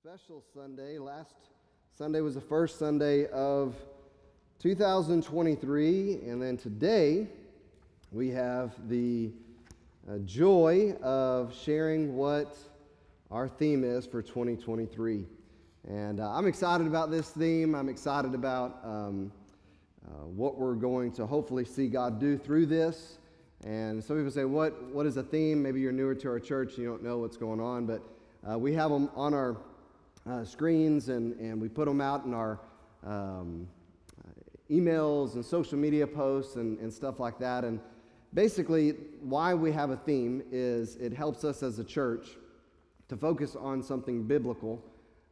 special Sunday. Last Sunday was the first Sunday of 2023, and then today we have the uh, joy of sharing what our theme is for 2023. And uh, I'm excited about this theme. I'm excited about um, uh, what we're going to hopefully see God do through this. And some people say, what, what is a theme? Maybe you're newer to our church and you don't know what's going on, but uh, we have them on our uh, screens and, and we put them out in our um, emails and social media posts and, and stuff like that. And basically, why we have a theme is it helps us as a church to focus on something biblical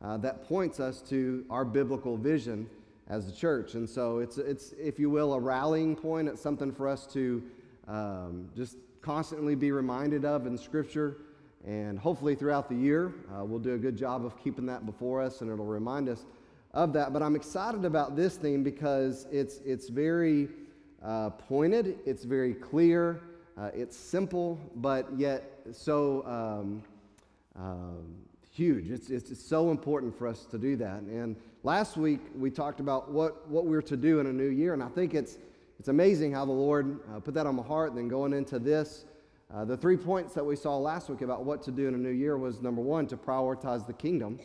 uh, that points us to our biblical vision as a church. And so it's, it's, if you will, a rallying point. It's something for us to um, just constantly be reminded of in Scripture. And hopefully, throughout the year, uh, we'll do a good job of keeping that before us and it'll remind us of that. But I'm excited about this theme because it's, it's very uh, pointed, it's very clear, uh, it's simple, but yet so um, um, huge. It's, it's, it's, so important for us to do that. And last week, we talked about what, what we're to do in a new year. And I think it's, it's amazing how the Lord uh, put that on my heart. And then going into this, uh, the three points that we saw last week about what to do in a new year was number one, to prioritize the kingdom.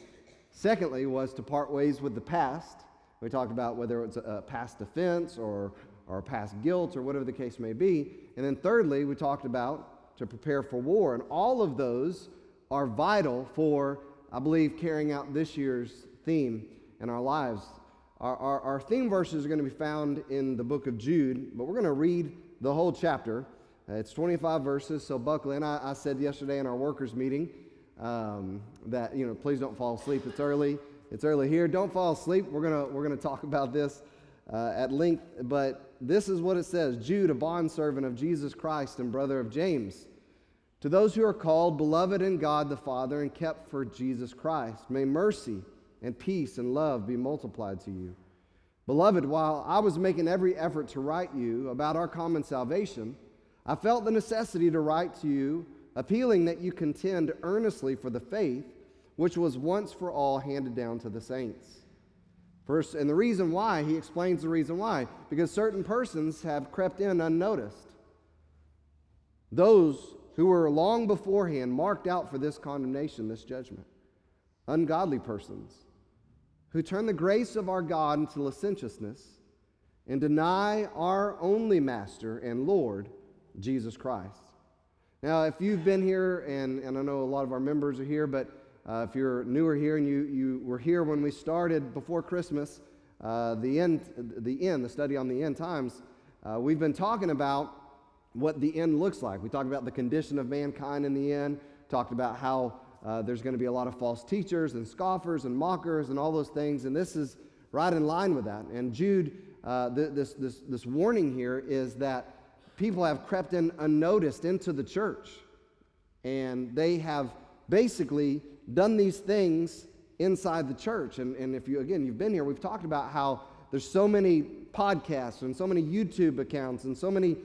Secondly, was to part ways with the past. We talked about whether it's a past offense or, or past guilt or whatever the case may be. And then thirdly, we talked about to prepare for war. And all of those are vital for, I believe, carrying out this year's theme in our lives. Our, our, our theme verses are going to be found in the book of Jude, but we're going to read the whole chapter. Uh, it's 25 verses, so buckle in. I, I said yesterday in our workers' meeting um, that, you know, please don't fall asleep. It's early. It's early here. Don't fall asleep. We're going we're gonna talk about this uh, at length, but this is what it says Jude, a bondservant of Jesus Christ and brother of James. To those who are called, beloved in God the Father, and kept for Jesus Christ, may mercy and peace and love be multiplied to you. Beloved, while I was making every effort to write you about our common salvation, I felt the necessity to write to you, appealing that you contend earnestly for the faith which was once for all handed down to the saints. First, and the reason why, he explains the reason why, because certain persons have crept in unnoticed. Those who were long beforehand marked out for this condemnation, this judgment. Ungodly persons who turn the grace of our God into licentiousness and deny our only Master and Lord Jesus Christ. Now, if you've been here, and, and I know a lot of our members are here, but uh, if you're newer here and you, you were here when we started before Christmas, uh, the, end, the end, the study on the end times, uh, we've been talking about what the end looks like. We talked about the condition of mankind in the end, talked about how uh, there's going to be a lot of false teachers and scoffers and mockers and all those things, and this is right in line with that. And Jude, uh, th- this, this, this warning here is that people have crept in unnoticed into the church. And they have basically done these things inside the church. And, and if you, again, you've been here, we've talked about how there's so many podcasts and so many YouTube accounts and so many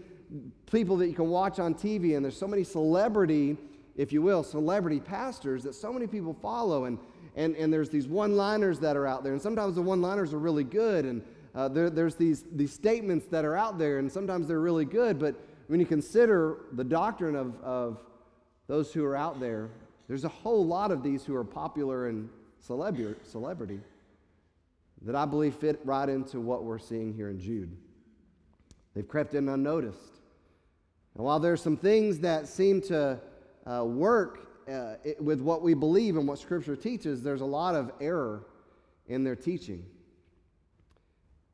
people that you can watch on TV, and there's so many celebrity, if you will, celebrity pastors that so many people follow. And, and, and there's these one liners that are out there, and sometimes the one liners are really good. And uh, there, there's these, these statements that are out there, and sometimes they're really good, but when you consider the doctrine of, of those who are out there, there's a whole lot of these who are popular and celebra- celebrity that I believe fit right into what we're seeing here in Jude. They've crept in unnoticed. And while there's some things that seem to uh, work uh, it, with what we believe and what Scripture teaches, there's a lot of error in their teaching.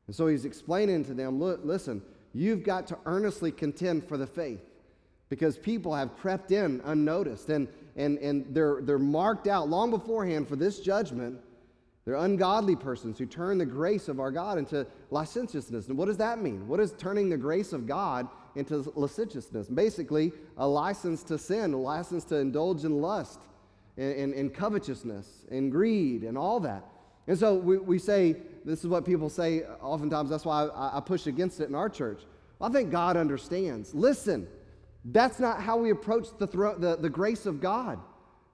And so he's explaining to them listen, you've got to earnestly contend for the faith because people have crept in unnoticed and, and, and they're, they're marked out long beforehand for this judgment. They're ungodly persons who turn the grace of our God into licentiousness. And what does that mean? What is turning the grace of God into licentiousness? Basically, a license to sin, a license to indulge in lust and, and, and covetousness and greed and all that. And so we, we say, this is what people say oftentimes, that's why I, I push against it in our church. Well, I think God understands. Listen, that's not how we approach the, thro- the, the grace of God.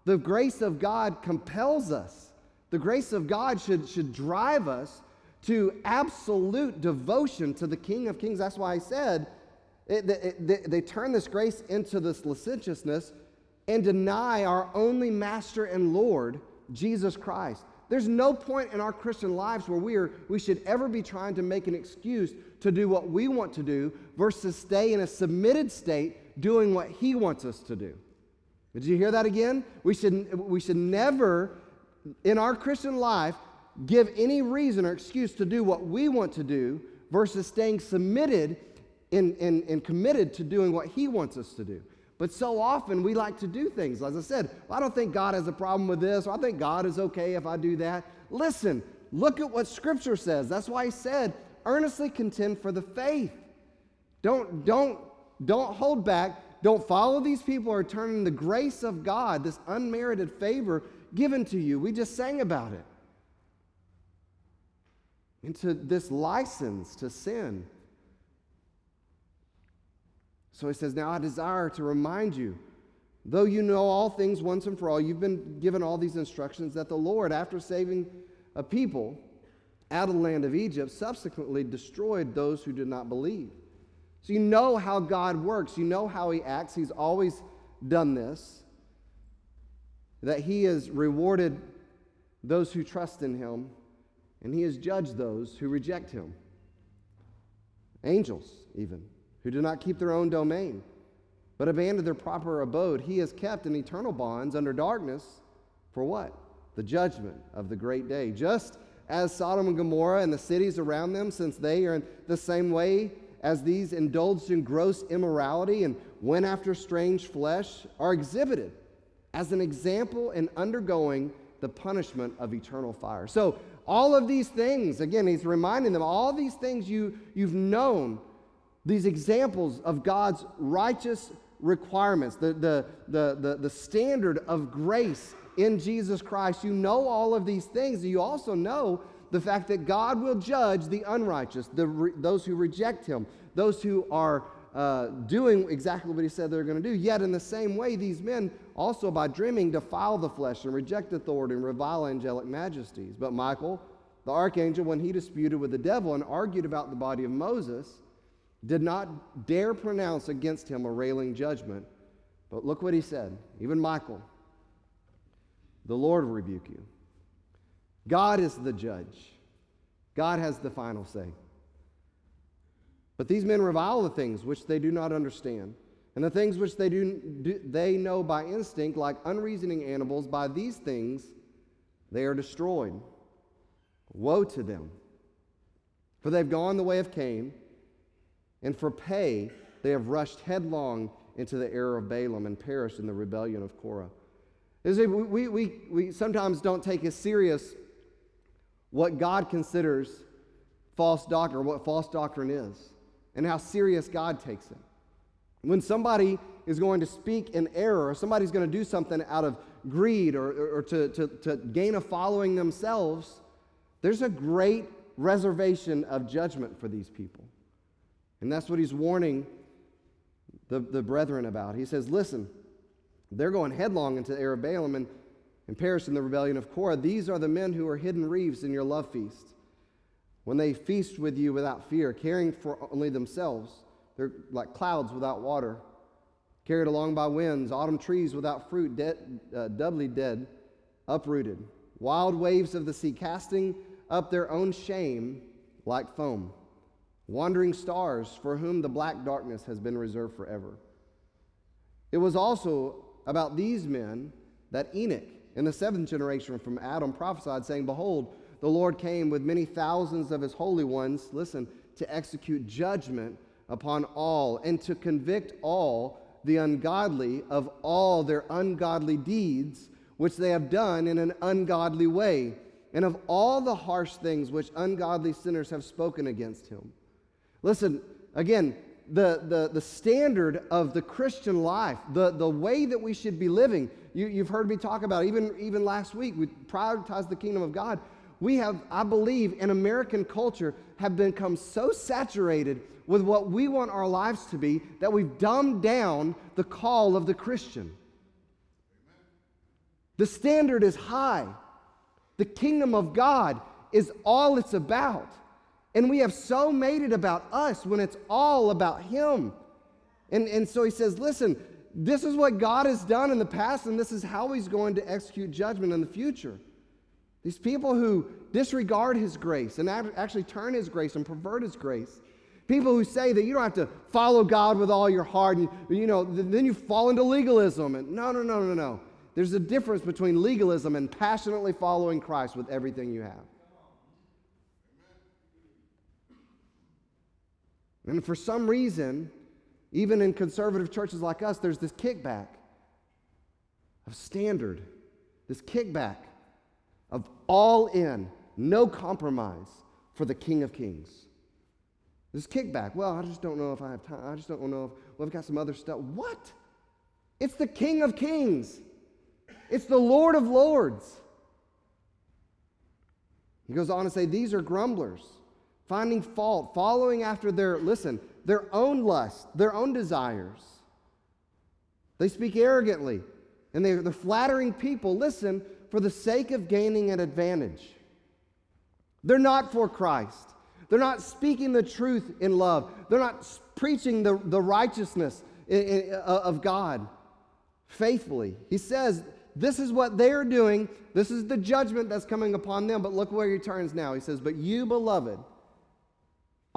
The grace of God compels us The grace of God should, should drive us to absolute devotion to the King of Kings. That's why I said it, it, they, they turn this grace into this licentiousness and deny our only Master and Lord, Jesus Christ. There's no point in our Christian lives where we, are, we should ever be trying to make an excuse to do what we want to do versus stay in a submitted state doing what He wants us to do. Did you hear that again? We should, we should never, in our Christian life, give any reason or excuse to do what we want to do versus staying submitted and, and, and committed to doing what He wants us to do. But so often we like to do things. As I said, well, I don't think God has a problem with this, or I think God is okay if I do that. Listen, look at what Scripture says. That's why He said, earnestly contend for the faith. Don't, don't, don't hold back. Don't follow these people who are turning the grace of God, this unmerited favor given to you. We just sang about it. Into this license to sin. So he says, Now I desire to remind you, though you know all things once and for all, you've been given all these instructions that the Lord, after saving a people out of the land of Egypt, subsequently destroyed those who did not believe. So you know how God works, you know how he acts. He's always done this, that he has rewarded those who trust in him, and he has judged those who reject him. Angels, even who do not keep their own domain, but abandon their proper abode, he has kept in eternal bonds under darkness for what? The judgment of the great day. Just as Sodom and Gomorrah and the cities around them, since they are in the same way as these indulged in gross immorality and went after strange flesh, are exhibited as an example in undergoing the punishment of eternal fire. So, all of these things, again, he's reminding them, all these things you, you've known these examples of God's righteous requirements, the, the, the, the, the standard of grace in Jesus Christ. You know all of these things. You also know the fact that God will judge the unrighteous, the, those who reject Him, those who are uh, doing exactly what He said they're going to do. Yet, in the same way, these men also, by dreaming, defile the flesh and reject authority and revile angelic majesties. But Michael, the archangel, when he disputed with the devil and argued about the body of Moses, did not dare pronounce against him a railing judgment. But look what he said. Even Michael, the Lord rebuke you. God is the judge, God has the final say. But these men revile the things which they do not understand, and the things which they do, do they know by instinct, like unreasoning animals. By these things they are destroyed. Woe to them! For they've gone the way of Cain and for pay, they have rushed headlong into the error of Balaam and perished in the rebellion of Korah. We, we, we, we sometimes don't take as serious what God considers false doctrine, what false doctrine is, and how serious God takes it. When somebody is going to speak in error, or somebody's going to do something out of greed or, or, or to, to, to gain a following themselves, there's a great reservation of judgment for these people. And that's what he's warning the, the brethren about. He says, Listen, they're going headlong into the of Balaam and, and perish in the rebellion of Korah. These are the men who are hidden reeves in your love feast. When they feast with you without fear, caring for only themselves, they're like clouds without water, carried along by winds, autumn trees without fruit, dead, uh, doubly dead, uprooted, wild waves of the sea, casting up their own shame like foam wandering stars for whom the black darkness has been reserved forever. It was also about these men that Enoch, in the seventh generation from Adam, prophesied, saying, Behold, the Lord came with many thousands of his holy ones, listen, to execute judgment upon all and to convict all the ungodly of all their ungodly deeds which they have done in an ungodly way, and of all the harsh things which ungodly sinners have spoken against him. Listen, again, the, the, the standard of the Christian life, the, the way that we should be living, you, you've heard me talk about, even, even last week, we prioritize the kingdom of God. We have, I believe, in American culture, have become so saturated with what we want our lives to be that we've dumbed down the call of the Christian. The standard is high. The kingdom of God is all it's about. And we have so made it about us when it's all about Him. And, and so he says, listen, this is what God has done in the past, and this is how He's going to execute judgment in the future. These people who disregard His grace and actually turn His grace and pervert His grace. People who say that you don't have to follow God with all your heart, and you know, then you fall into legalism. And no, no, no, no, no. There's a difference between legalism and passionately following Christ with everything you have. And for some reason, even in conservative churches like us, there's this kickback of standard, this kickback of all in, no compromise for the King of Kings. This kickback. Well, I just don't know if I have time. I just don't know if well, I've got some other stuff. What? It's the King of Kings. It's the Lord of Lords. He goes on to say, These are grumblers, finding fault, following after their, listen, their own lust, their own desires. They speak arrogantly, and they're, they're flattering people, listen, for the sake of gaining an advantage. They're not for Christ. They're not speaking the truth in love. They're not preaching the, the righteousness of God faithfully. He says, This is what they're doing. This is the judgment that's coming upon them. But look where he turns now. He says, But you, beloved,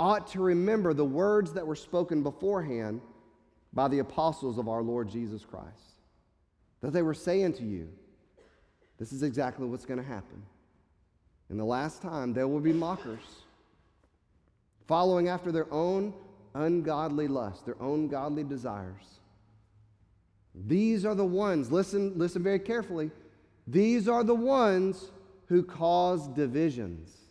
ought to remember the words that were spoken beforehand by the apostles of our Lord Jesus Christ. That they were saying to you, This is exactly what's going to happen. In the last time, there will be mockers following after their own ungodly lust, their own godly desires. These are the ones, listen, listen very carefully. These are the ones who cause divisions.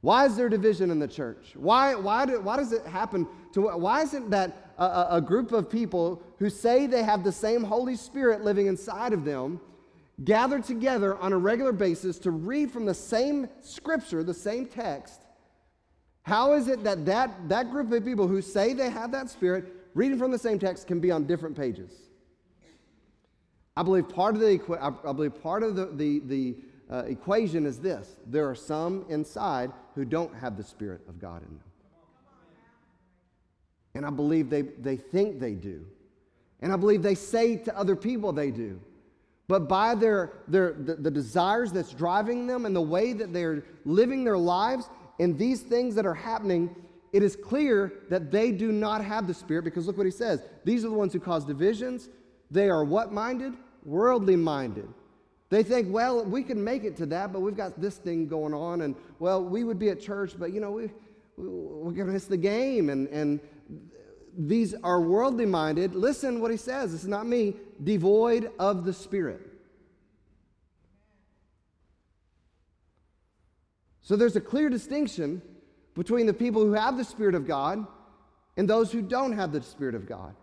Why is there division in the church? Why, why, do, why does it happen to, why isn't that a, a group of people who say they have the same Holy Spirit living inside of them gather together on a regular basis to read from the same scripture, the same text, how is it that, that that group of people who say they have that spirit, reading from the same text, can be on different pages? I believe part of the, I believe part of the, the, the uh, equation is this there are some inside who don't have the Spirit of God in them. And I believe they, they think they do. And I believe they say to other people they do. But by their, their, the, the desires that's driving them and the way that they're living their lives, and these things that are happening, it is clear that they do not have the Spirit because look what he says. These are the ones who cause divisions. They are what minded? Worldly minded. They think, well, we can make it to that, but we've got this thing going on, and well, we would be at church, but you know, we, we're going to miss the game. And, and these are worldly minded. Listen what he says. Is not me. Devoid of the Spirit. So there's a clear distinction between the people who have the Spirit of God and those who don't have the Spirit of God.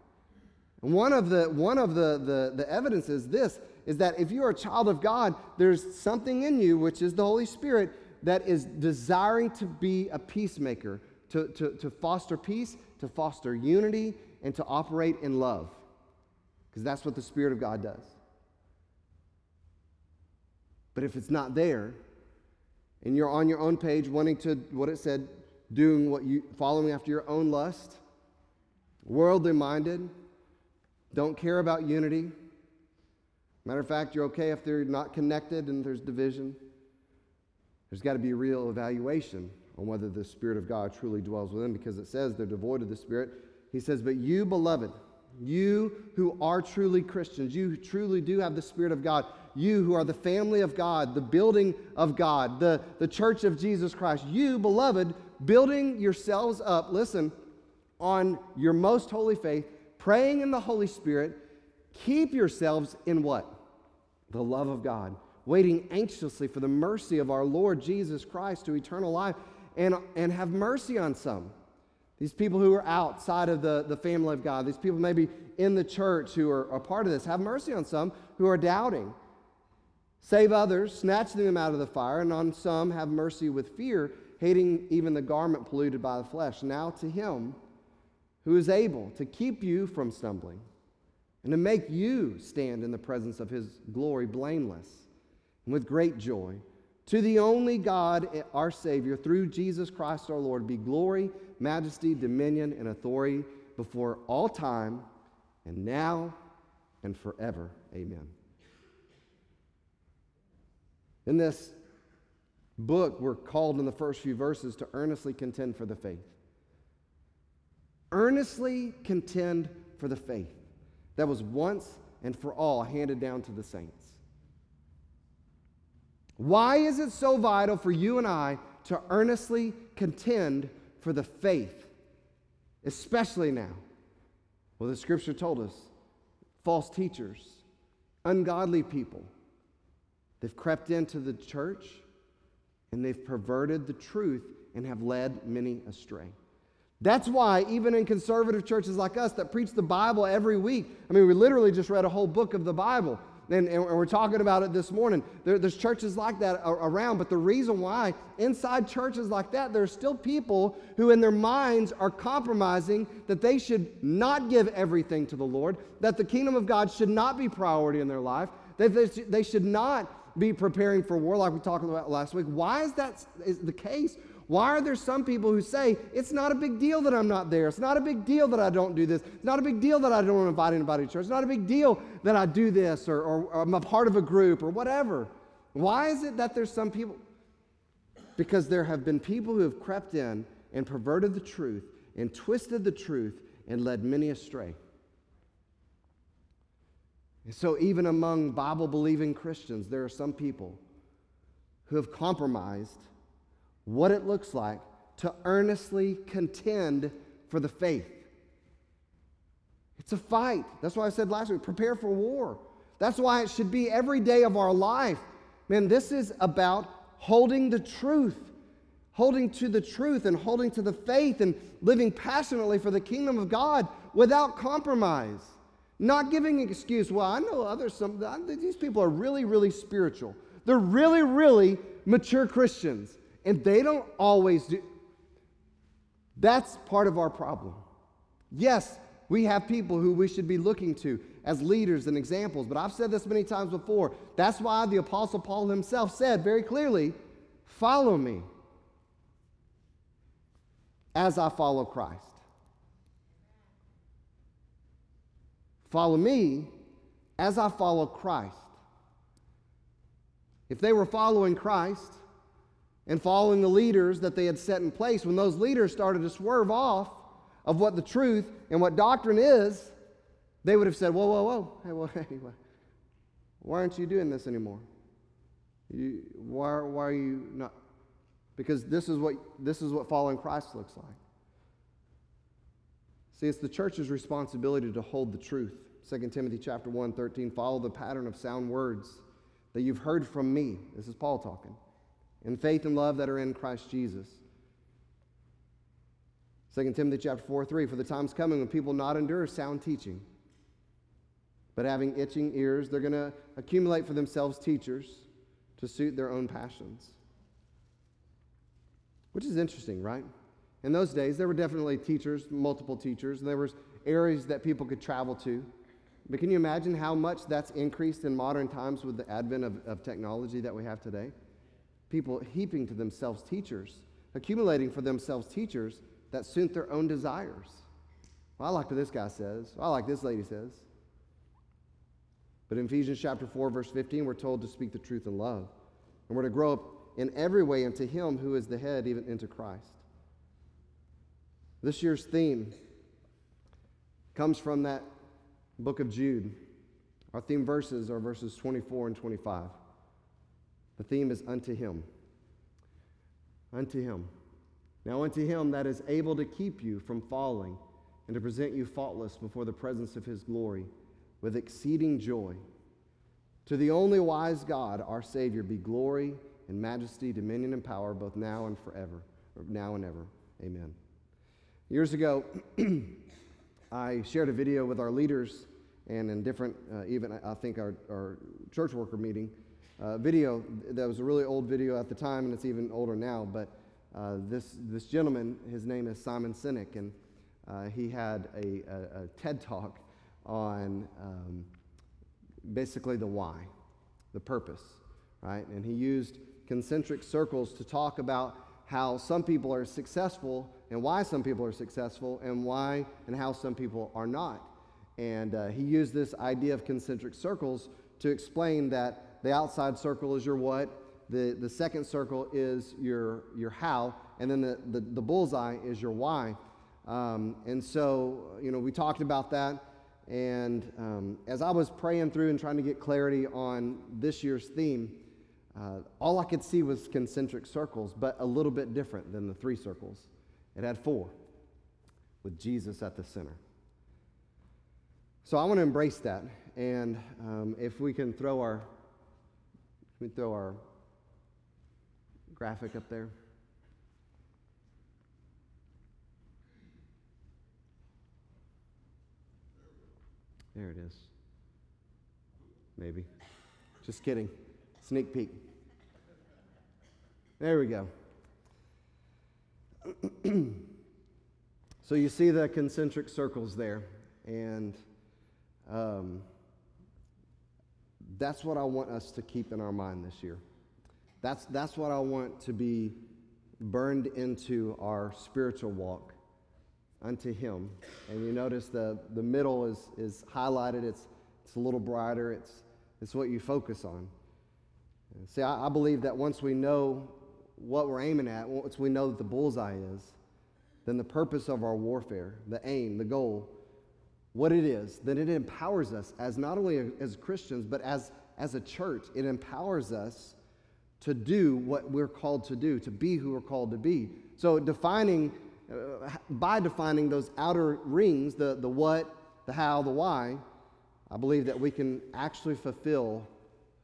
And one of the, one of the, the, the evidence is this is that if you're a child of God, there's something in you, which is the Holy Spirit, that is desiring to be a peacemaker, to, to, to foster peace, to foster unity, and to operate in love. Because that's what the Spirit of God does. But if it's not there, and you're on your own page wanting to, what it said, doing what you, following after your own lust, worldly minded, don't care about unity. Matter of fact, you're okay if they're not connected and there's division. There's got to be a real evaluation on whether the Spirit of God truly dwells within because it says they're devoid of the Spirit. He says, But you, beloved, you who are truly Christians, you truly do have the Spirit of God, you who are the family of God, the building of God, the, the church of Jesus Christ, you, beloved, building yourselves up, listen, on your most holy faith, praying in the Holy Spirit, keep yourselves in what? The love of God, waiting anxiously for the mercy of our Lord Jesus Christ to eternal life, and, and have mercy on some. These people who are outside of the, the family of God, these people maybe in the church who are a part of this, have mercy on some who are doubting. Save others, snatching them out of the fire, and on some have mercy with fear, hating even the garment polluted by the flesh. Now to him who is able to keep you from stumbling and to make you stand in the presence of his glory blameless and with great joy. To the only God, eh, our Savior, through Jesus Christ our Lord, be glory, majesty, dominion, and authority before all time, and now and forever. Amen. In this book, we're called in the first few verses to earnestly contend for the faith. Earnestly contend for the faith that was once and for all handed down to the saints. Why is it so vital for you and I to earnestly contend for the faith, especially now? Well, the scripture told us false teachers, ungodly people, they've crept into the church and they've perverted the truth and have led many astray. That's why, even in conservative churches like us that preach the Bible every week, I mean, we literally just read a whole book of the Bible. And, and we're talking about it this morning. There, there's churches like that around, but the reason why, inside churches like that, there are still people who, in their minds, are compromising that they should not give everything to the Lord, that the kingdom of God should not be priority in their life, that they, they should not be preparing for war like we talked about last week. Why is that is the case? Why are there some people who say, it's not a big deal that I'm not there? It's not a big deal that I don't do this. It's not a big deal that I don't invite anybody to church. It's not a big deal that I do this or, or, or I'm a part of a group or whatever. Why is it that there's some people? Because there have been people who have crept in and perverted the truth and twisted the truth and led many astray. And so, even among Bible believing Christians, there are some people who have compromised what it looks like to earnestly contend for the faith. It's a fight. That's why I said last week prepare for war. That's why it should be every day of our life. Man, this is about holding the truth, holding to the truth and holding to the faith and living passionately for the kingdom of God without compromise. Not giving an excuse. Well, I know others, some, these people are really, really spiritual. They're really, really mature Christians and they don't always do. That's part of our problem. Yes, we have people who we should be looking to as leaders and examples, but I've said this many times before. That's why the Apostle Paul himself said very clearly, Follow me as I follow Christ. Follow me as I follow Christ. If they were following Christ, and following the leaders that they had set in place, when those leaders started to swerve off of what the truth and what doctrine is, they would have said, Whoa, whoa, whoa. Hey, well, hey, why aren't you doing this anymore? You, why, why are you not? Because this is, what, this is what following Christ looks like. See, it's the church's responsibility to hold the truth. 2 Timothy chapter 1, 13, follow the pattern of sound words that you've heard from me. This is Paul talking and faith and love that are in Christ Jesus. 2 Timothy chapter 4, 3, for the time's coming when people not endure sound teaching, but having itching ears, they're going to accumulate for themselves teachers to suit their own passions. Which is interesting, right? In those days, there were definitely teachers, multiple teachers, and there was areas that people could travel to. But can you imagine how much that's increased in modern times with the advent of, of technology that we have today? People heaping to themselves teachers, accumulating for themselves teachers that suit their own desires. Well, I like what this guy says. I like this lady says. But in Ephesians chapter 4, verse 15, we're told to speak the truth in love. And we're to grow up in every way into Him who is the head, even into Christ. This year's theme comes from that book of Jude. Our theme verses are verses 24 and 25. The theme is unto him. Unto him. Now, unto him that is able to keep you from falling and to present you faultless before the presence of his glory with exceeding joy. To the only wise God, our Savior, be glory and majesty, dominion and power, both now and forever, now and ever. Amen. Years ago, I shared a video with our leaders and in different, uh, even I think our, our church worker meeting uh, video that was a really old video at the time, and it's even older now. But uh, this, this gentleman, his name is Simon Sinek, and uh, he had a, a, a, TED talk on um, basically the why, the purpose, right? And he used concentric circles to talk about how some people are successful and why some people are successful and why and how some people are not. And uh, he used this idea of concentric circles to explain that the outside circle is your what, the, the second circle is your, your how, and then the, the, the bullseye is your why. Um, and so, you know, we talked about that. And um, as I was praying through and trying to get clarity on this year's theme, uh, all I could see was concentric circles, but a little bit different than the three circles. It had four, with Jesus at the center. So I want to embrace that. And um, if we can throw our, we throw our graphic up there. There it is. Maybe. Just kidding. Sneak peek. There we go. so you see the concentric circles there, and um, that's what I want us to keep in our mind this year. That's, that's what I want to be burned into our spiritual walk unto Him. And you notice the, the middle is, is highlighted, it's, it's a little brighter, it's, it's what you focus on. See, I, I believe that once we know what we're aiming at, once we know that the bullseye is, then the purpose of our warfare, the aim, the goal, what it is, then it empowers us as not only as Christians, but as, as a church. It empowers us to do what we're called to do, to be who we're called to be. So, defining, uh, by defining those outer rings, the, the what, the how, the why, I believe that we can actually fulfill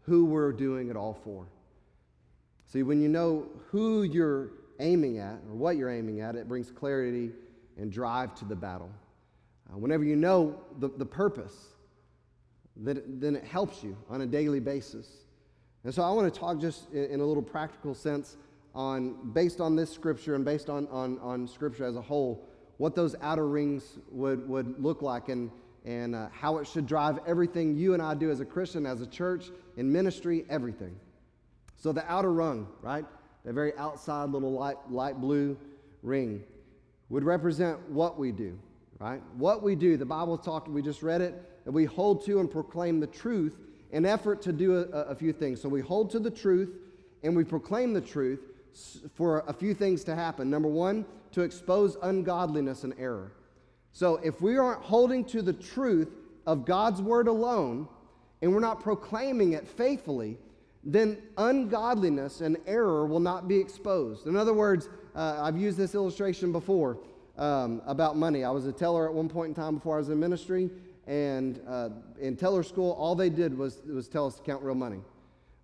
who we're doing it all for. See, when you know who you're aiming at or what you're aiming at, it brings clarity and drive to the battle. Uh, whenever you know the, the purpose, that, then it helps you on a daily basis. And so I want to talk just in, in, a little practical sense on, based on this scripture and based on, on, on scripture as a whole, what those outer rings would, would look like and, and uh, how it should drive everything you and I do as a Christian, as a church, in ministry, everything. So the outer rung, right? The very outside little light, light blue ring would represent what we do, right? What we do. The Bible talked, we just read it, that we hold to and proclaim the truth in effort to do a, a few things. So we hold to the truth and we proclaim the truth for a few things to happen. Number one, to expose ungodliness and error. So if we aren't holding to the truth of God's word alone and we're not proclaiming it faithfully, then ungodliness and error will not be exposed. In other words, uh, I've used this illustration before um, about money. I was a teller at one point in time before I was in ministry, and uh, in teller school, all they did was, was tell us to count real money.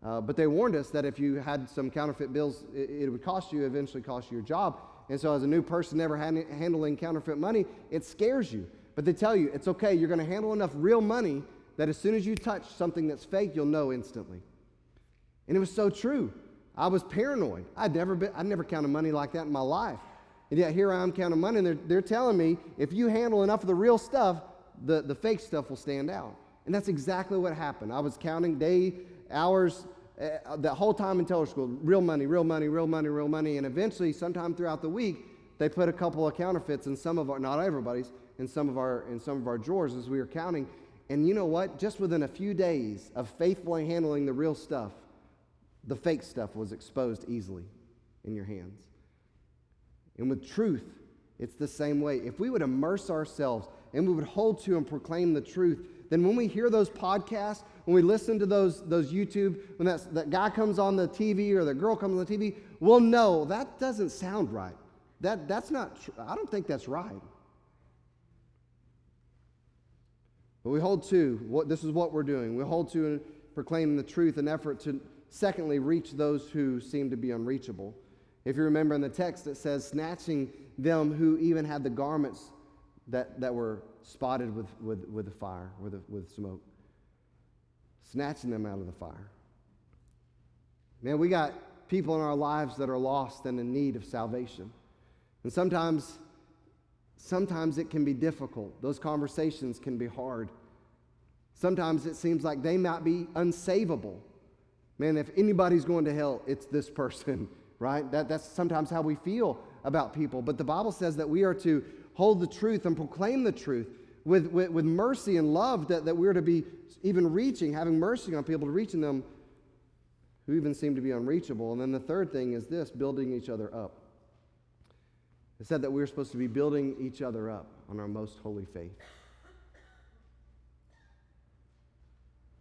Uh, but they warned us that if you had some counterfeit bills, it, it would cost you, eventually cost you your job. And so, as a new person never hand, handling counterfeit money, it scares you. But they tell you it's okay, you're going to handle enough real money that as soon as you touch something that's fake, you'll know instantly. And it was so true. I was paranoid. I'd never, been, I'd never counted money like that in my life. And yet here I am counting money, and they're, they're telling me if you handle enough of the real stuff, the, the fake stuff will stand out. And that's exactly what happened. I was counting day, hours, uh, that whole time in teller school, real money, real money, real money, real money. And eventually, sometime throughout the week, they put a couple of counterfeits in some of our, not everybody's, in some of our, in some of our drawers as we were counting. And you know what? Just within a few days of faithfully handling the real stuff, the fake stuff was exposed easily in your hands. And with truth, it's the same way. If we would immerse ourselves and we would hold to and proclaim the truth, then when we hear those podcasts, when we listen to those, those YouTube, when that, that guy comes on the TV or the girl comes on the TV, we'll know that doesn't sound right. That, that's not, tr- I don't think that's right. But we hold to, what, this is what we're doing. We hold to and proclaim the truth in effort to, secondly, reach those who seem to be unreachable. If you remember in the text, it says, snatching them who even had the garments that, that were spotted with, with, with the fire, with, the, with smoke snatching them out of the fire. Man, we got people in our lives that are lost and in need of salvation. And sometimes, sometimes it can be difficult. Those conversations can be hard. Sometimes it seems like they might be unsavable. Man, if anybody's going to hell, it's this person, right? That, that's sometimes how we feel about people. But the Bible says that we are to hold the truth and proclaim the truth with, with, with mercy and love, that, that we're to be even reaching, having mercy on people, to reaching them who even seem to be unreachable. And then the third thing is this building each other up. It said that we are supposed to be building each other up on our most holy faith.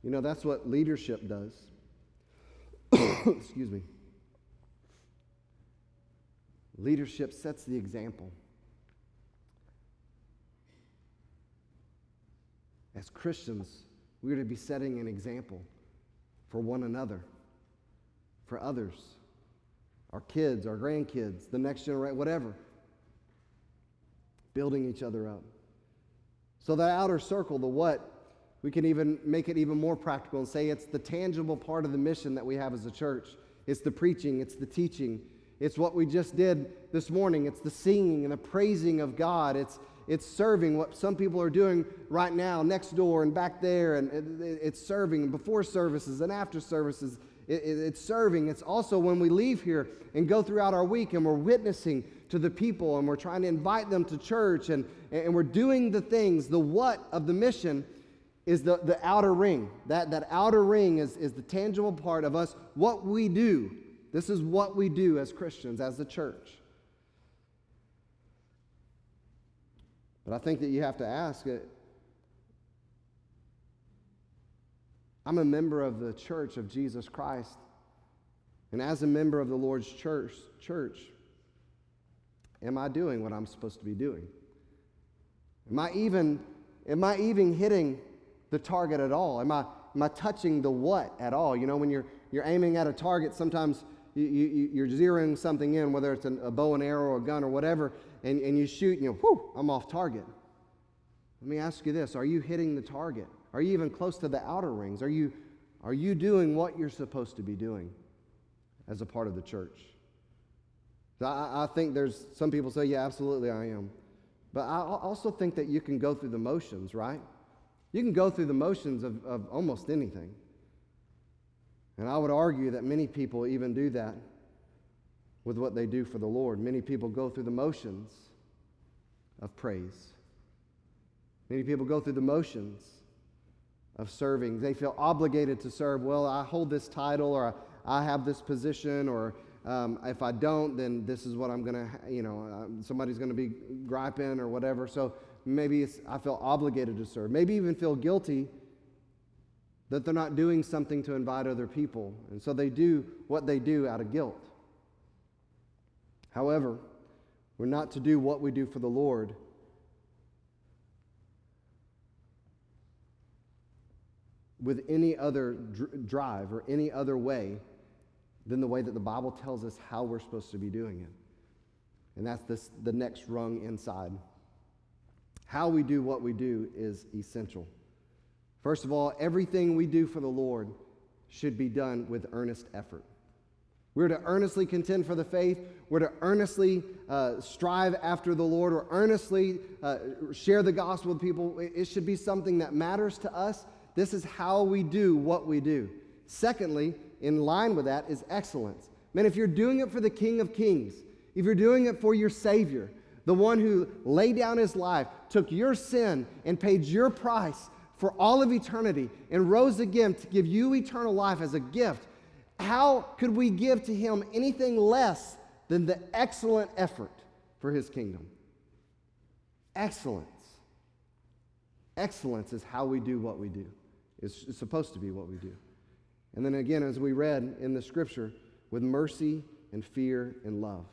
You know, that's what leadership does. Excuse me. Leadership sets the example. As Christians, we are to be setting an example for one another, for others, our kids, our grandkids, the next generation, whatever. Building each other up. So, that outer circle, the what, we can even make it even more practical and say it's the tangible part of the mission that we have as a church. It's the preaching, it's the teaching, it's what we just did this morning. It's the singing and the praising of God. It's, it's serving what some people are doing right now next door and back there. And it, it's serving before services and after services. It, it, it's serving. It's also when we leave here and go throughout our week and we're witnessing to the people and we're trying to invite them to church and, and we're doing the things, the what of the mission is the, the outer ring. That, that outer ring is, is the tangible part of us, what we do. This is what we do as Christians, as the church. But I think that you have to ask it. I'm a member of the church of Jesus Christ. And as a member of the Lord's church, church, am I doing what I'm supposed to be doing? Am I even, am I even hitting the target at all? Am I, am I touching the what at all? You know, when you're, you're aiming at a target, sometimes you, you, you're zeroing something in, whether it's an, a bow and arrow or a gun or whatever, and, and you shoot and you whoo, I'm off target. Let me ask you this Are you hitting the target? Are you even close to the outer rings? Are you, are you doing what you're supposed to be doing as a part of the church? I, I think there's some people say, yeah, absolutely, I am. But I also think that you can go through the motions, right? You can go through the motions of, of almost anything. And I would argue that many people even do that with what they do for the Lord. Many people go through the motions of praise. Many people go through the motions of serving. They feel obligated to serve. Well, I hold this title or I have this position or um, if I don't, then this is what I'm going to, you know, uh, somebody's going to be griping or whatever. So maybe I feel obligated to serve. Maybe even feel guilty that they're not doing something to invite other people. And so they do what they do out of guilt. However, we're not to do what we do for the Lord with any other dr- drive or any other way than the way that the Bible tells us how we're supposed to be doing it. And that's this, the next rung inside. How we do what we do is essential. First of all, everything we do for the Lord should be done with earnest effort. We're to earnestly contend for the faith. We're to earnestly uh, strive after the Lord or earnestly uh, share the gospel with people. It should be something that matters to us. This is how we do what we do. Secondly, in line with that is excellence. Man, if you're doing it for the King of Kings, if you're doing it for your Savior, the one who laid down his life, took your sin, and paid your price for all of eternity and rose again to give you eternal life as a gift, how could we give to him anything less than the excellent effort for his kingdom? Excellence. Excellence is how we do what we do. It's, supposed to be what we do. And then again, as we read in the scripture, with mercy and fear and love.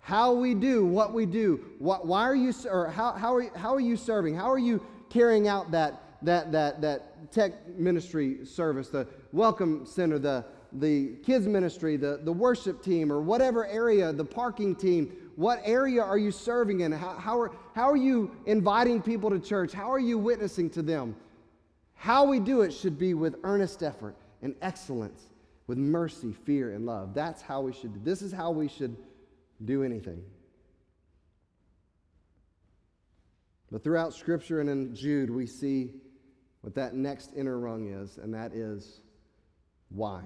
How we do what we do. Why are you, or how, how, are, how are you serving? How are you carrying out that, that, that, that tech ministry service, the welcome center, the, the kids ministry, the, the worship team, or whatever area, the parking team, what area are you serving in? How, how, are, how are you inviting people to church? How are you witnessing to them? How we do it should be with earnest effort and excellence, with mercy, fear, and love. That's how we should. This is how we should do anything. But throughout Scripture and in Jude, we see what that next inner rung is, and that is why.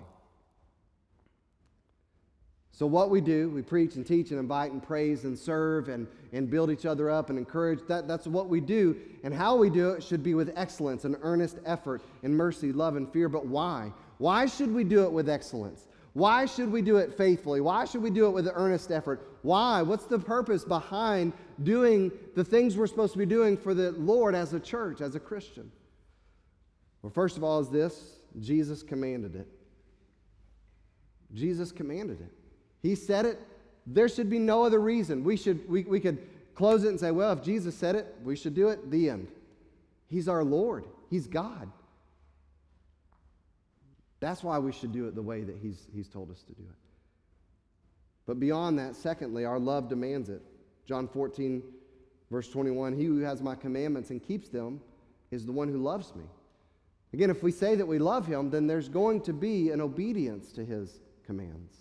So, what we do, we preach and teach and invite and praise and serve and, and build each other up and encourage. That, that's what we do. And how we do it should be with excellence and earnest effort and mercy, love, and fear. But why? Why should we do it with excellence? Why should we do it faithfully? Why should we do it with earnest effort? Why? What's the purpose behind doing the things we're supposed to be doing for the Lord as a church, as a Christian? Well, first of all, is this Jesus commanded it. Jesus commanded it. He said it. There should be no other reason. We, should, we, we could close it and say, well, if Jesus said it, we should do it. The end. He's our Lord, He's God. That's why we should do it the way that He's, he's told us to do it. But beyond that, secondly, our love demands it. John 14, verse 21 He who has my commandments and keeps them is the one who loves me. Again, if we say that we love Him, then there's going to be an obedience to His commands.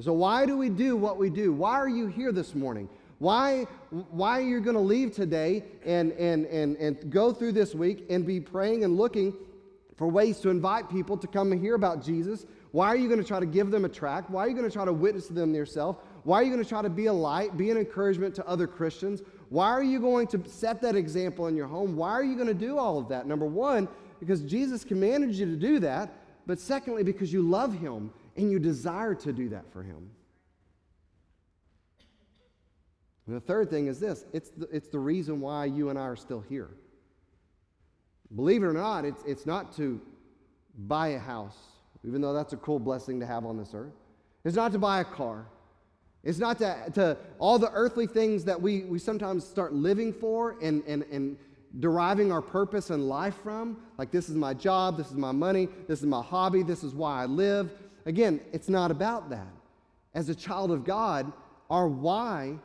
So, why do we do what we do? Why are you here this morning? Why, why are you going to leave today and, and, and, and go through this week and be praying and looking for ways to invite people to come and hear about Jesus? Why are you going to try to give them a tract? Why are you going to try to witness to them yourself? Why are you going to try to be a light, be an encouragement to other Christians? Why are you going to set that example in your home? Why are you going to do all of that? Number one, because Jesus commanded you to do that. But secondly, because you love Him and you desire to do that for Him. And the third thing is this it's the, it's the reason why you and I are still here. Believe it or not, it's, it's not to buy a house, even though that's a cool blessing to have on this earth. It's not to buy a car. It's not to, to all the earthly things that we, we sometimes start living for and, and, and deriving our purpose and life from. Like, this is my job, this is my money, this is my hobby, this is why I live. Again, it's not about that. As a child of God, our why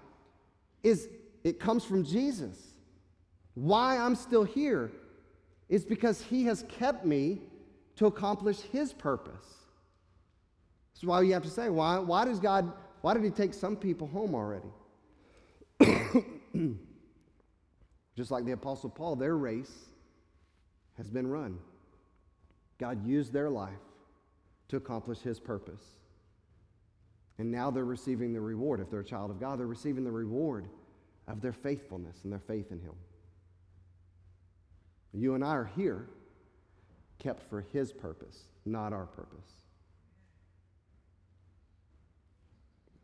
is it comes from Jesus. Why I'm still here is because he has kept me to accomplish his purpose. That's why you have to say, why, why does God, why did he take some people home already? Just like the Apostle Paul, their race has been run. God used their life to accomplish his purpose. And now they're receiving the reward. If they're a child of God, they're receiving the reward of their faithfulness and their faith in him. You and I are here kept for his purpose, not our purpose.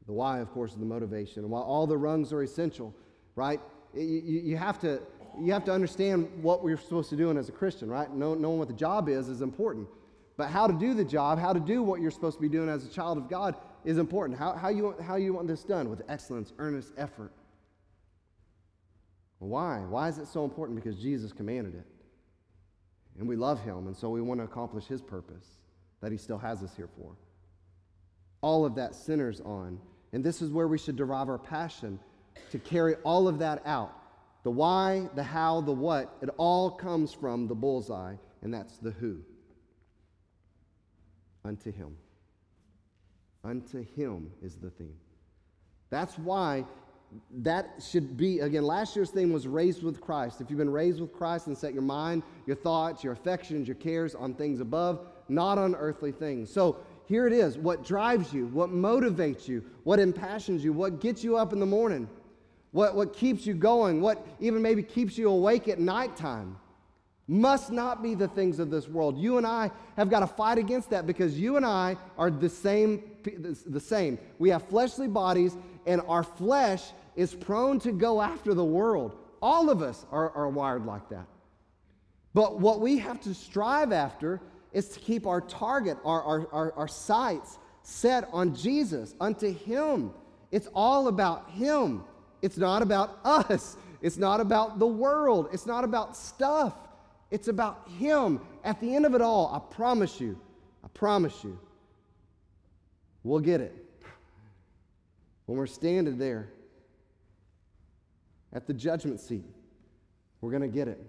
The why, of course, is the motivation. And while all the rungs are essential, right? You, you, have to, you have to understand what we're supposed to do as a Christian, right? knowing what the job is is important. But how to do the job, how to do what you're supposed to be doing as a child of God is important. How, how, you, how you want this done? With excellence, earnest effort. Why? Why is it so important? Because Jesus commanded it. And we love him, and so we want to accomplish his purpose that he still has us here for. All of that centers on, and this is where we should derive our passion to carry all of that out. The why, the how, the what, it all comes from the bullseye, and that's the who unto him. Unto him is the theme. That's why that should be, again, last year's theme was raised with Christ. If you've been raised with Christ and set your mind, your thoughts, your affections, your cares on things above, not on earthly things. So here it is what drives you, what motivates you, what impassions you, what gets you up in the morning, what, what keeps you going, what even maybe keeps you awake at nighttime must not be the things of this world. You and I have got to fight against that because you and I are the same the same. We have fleshly bodies and our flesh is prone to go after the world. All of us are, are wired like that. But what we have to strive after is to keep our target, our, our, our, our sights set on Jesus, unto Him. It's all about Him. It's not about us. It's not about the world. It's not about stuff. It's about Him. At the end of it all, I promise you, I promise you, we'll get it. When we're standing there at the judgment seat, we're going to get it.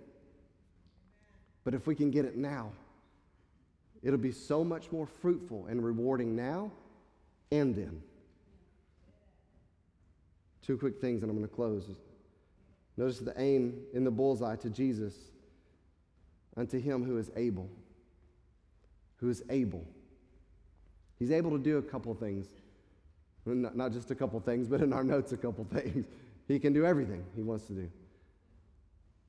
But if we can get it now, it'll be so much more fruitful and rewarding now and then. Two quick things, and I'm going to close. Notice the aim in the bullseye to Jesus unto him who is able. Who is able. He's able to do a couple things. Not, not just a couple things, but in our notes, a couple things. He can do everything he wants to do.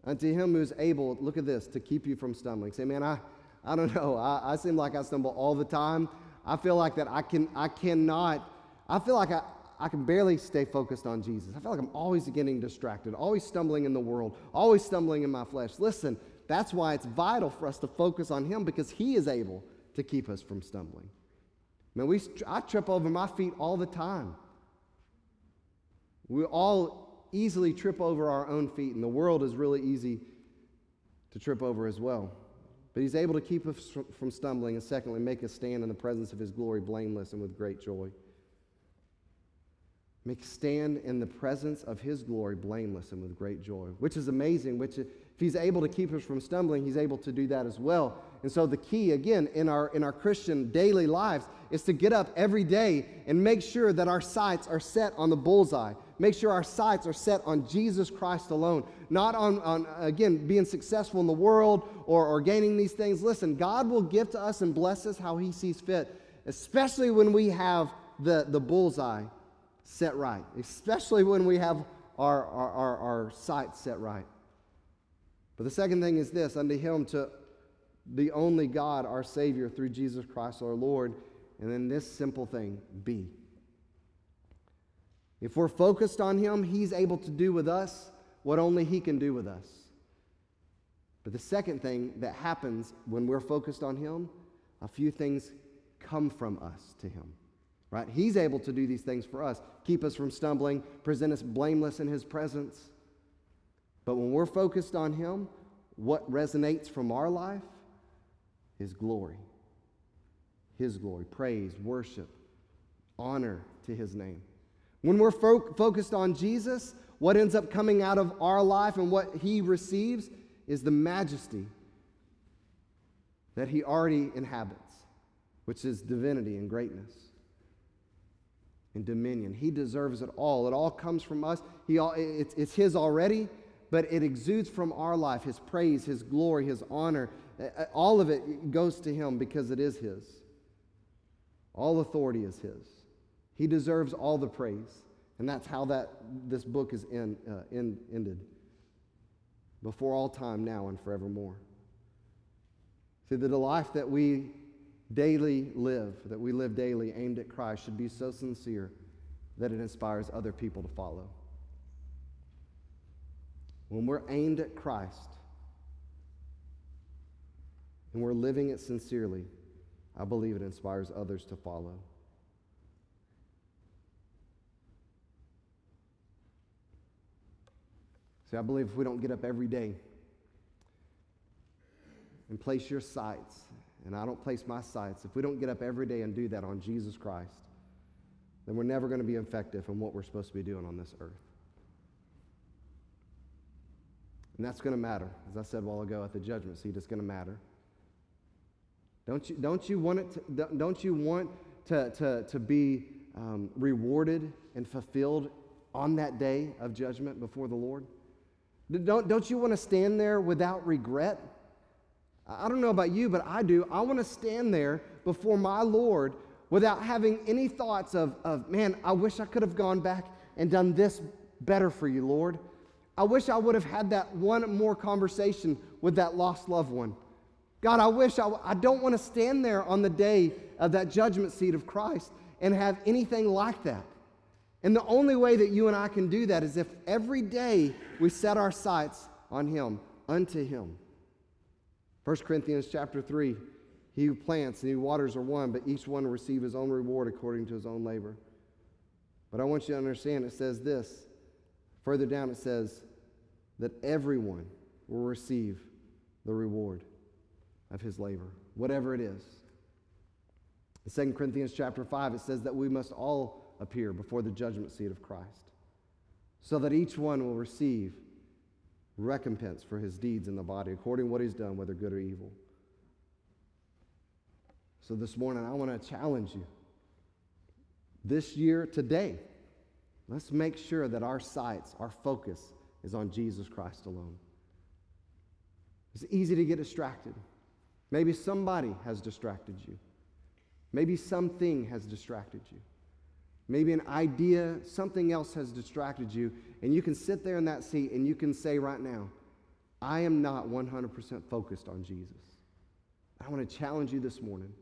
Unto him who's able, look at this, to keep you from stumbling. Say, man, I, I don't know. I, I seem like I stumble all the time. I feel like that I can I cannot, I feel like I, I can barely stay focused on Jesus. I feel like I'm always getting distracted, always stumbling in the world, always stumbling in my flesh. Listen, that's why it's vital for us to focus on Him because He is able to keep us from stumbling. Man, we, I trip over my feet all the time. We all easily trip over our own feet, and the world is really easy to trip over as well. But He's able to keep us from stumbling, and secondly, make us stand in the presence of His glory blameless and with great joy. Make stand in the presence of his glory blameless and with great joy, which is amazing, which if he's able to keep us from stumbling, he's able to do that as well. And so the key again in our in our Christian daily lives is to get up every day and make sure that our sights are set on the bullseye. Make sure our sights are set on Jesus Christ alone, not on, on again being successful in the world or, or gaining these things. Listen, God will give to us and bless us how he sees fit, especially when we have the, the bullseye set right, especially when we have our, our, our, our sights set right. But the second thing is this unto him to the only God, our Savior, through Jesus Christ our Lord. And then this simple thing be. If we're focused on him, he's able to do with us what only he can do with us. But the second thing that happens when we're focused on him, a few things come from us to him right? He's able to do these things for us, keep us from stumbling, present us blameless in His presence. But when we're focused on Him, what resonates from our life is glory. His glory, praise, worship, honor to His name. When we're fo- focused on Jesus, what ends up coming out of our life and what He receives is the majesty that He already inhabits, which is divinity and greatness and dominion. He deserves it all. It all comes from us. He all, it's, it's His already, but it exudes from our life His praise, His glory, His honor. All of it goes to Him because it is His. All authority is His. He deserves all the praise. And that's how that, this book is in, uh, in, ended. Before all time, now, and forevermore. See, that the life that we daily live, that we live daily aimed at Christ, should be so sincere that it inspires other people to follow. When we're aimed at Christ and we're living it sincerely, I believe it inspires others to follow. See, I believe if we don't get up every day and place your sights and I don't place my sights, if we don't get up every day and do that on Jesus Christ, then we're never going to be effective in what we're supposed to be doing on this earth. And that's going to matter. As I said a while ago at the judgment seat, it's going to matter. Don't you, don't you want, it to, don't you want to, to, to be um, rewarded and fulfilled on that day of judgment before the Lord? Don't, don't you want to stand there without regret? I don't know about you, but I do. I want to stand there before my Lord without having any thoughts of, of, man, I wish I could have gone back and done this better for you, Lord. I wish I would have had that one more conversation with that lost loved one. God, I wish I, I don't want to stand there on the day of that judgment seat of Christ and have anything like that. And the only way that you and I can do that is if every day we set our sights on Him, unto Him. 1 Corinthians chapter 3 He who plants and he who waters are one, but each one will receive his own reward according to his own labor. But I want you to understand it says this. Further down, it says that everyone will receive the reward of his labor, whatever it is. In 2 Corinthians chapter 5, it says that we must all appear before the judgment seat of Christ, so that each one will receive recompense for his deeds in the body, according to what he's done, whether good or evil. So this morning, I want to challenge you. This year, today, let's make sure that our sights, our focus is on Jesus Christ alone. It's easy to get distracted. Maybe somebody has distracted you. Maybe something has distracted you. Maybe an idea, something else has distracted you, and you can sit there in that seat and you can say right now, I am not 100% focused on Jesus. I want to challenge you this morning,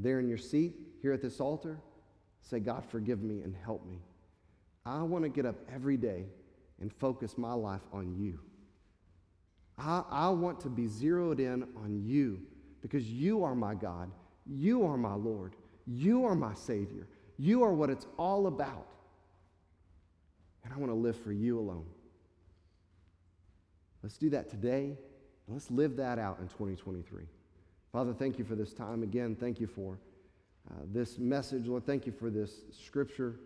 there in your seat, here at this altar, say, God, forgive me and help me. I want to get up every day and focus my life on you. I, I want to be zeroed in on you because you are my God. You are my Lord. You are my Savior. You are what it's all about. And I want to live for you alone. Let's do that today. and Let's live that out in 2023. Father, thank you for this time. Again, thank you for uh, this message. Lord, thank you for this scripture.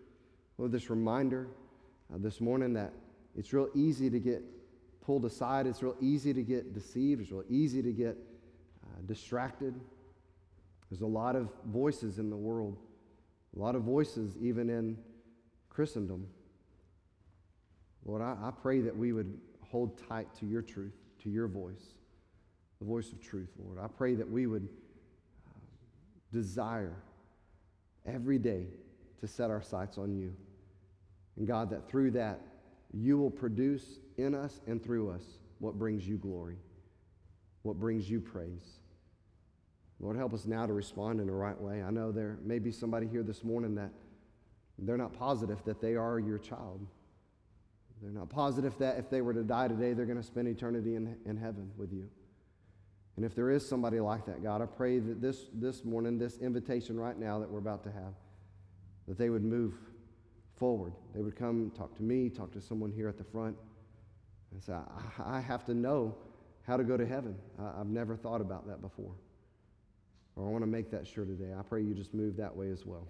Lord, this reminder uh, this morning that it's real easy to get pulled aside. It's real easy to get deceived. It's real easy to get uh, distracted. There's a lot of voices in the world, a lot of voices even in Christendom. Lord, I, I pray that we would hold tight to your truth, to your voice, the voice of truth, Lord. I pray that we would uh, desire every day to set our sights on you. And God, that through that, you will produce in us and through us what brings you glory, what brings you praise. Lord, help us now to respond in the right way. I know there may be somebody here this morning that they're not positive that they are your child. They're not positive that if they were to die today, they're going to spend eternity in, in heaven with you. And if there is somebody like that, God, I pray that this, this morning, this invitation right now that we're about to have, that they would move forward. They would come talk to me, talk to someone here at the front, and say, I, I have to know how to go to heaven. I, I've never thought about that before. Or I want to make that sure today. I pray you just move that way as well.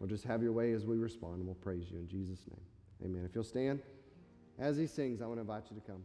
Or just have your way as we respond, and we'll praise you in Jesus' name. Amen. If you'll stand as he sings, I want to invite you to come.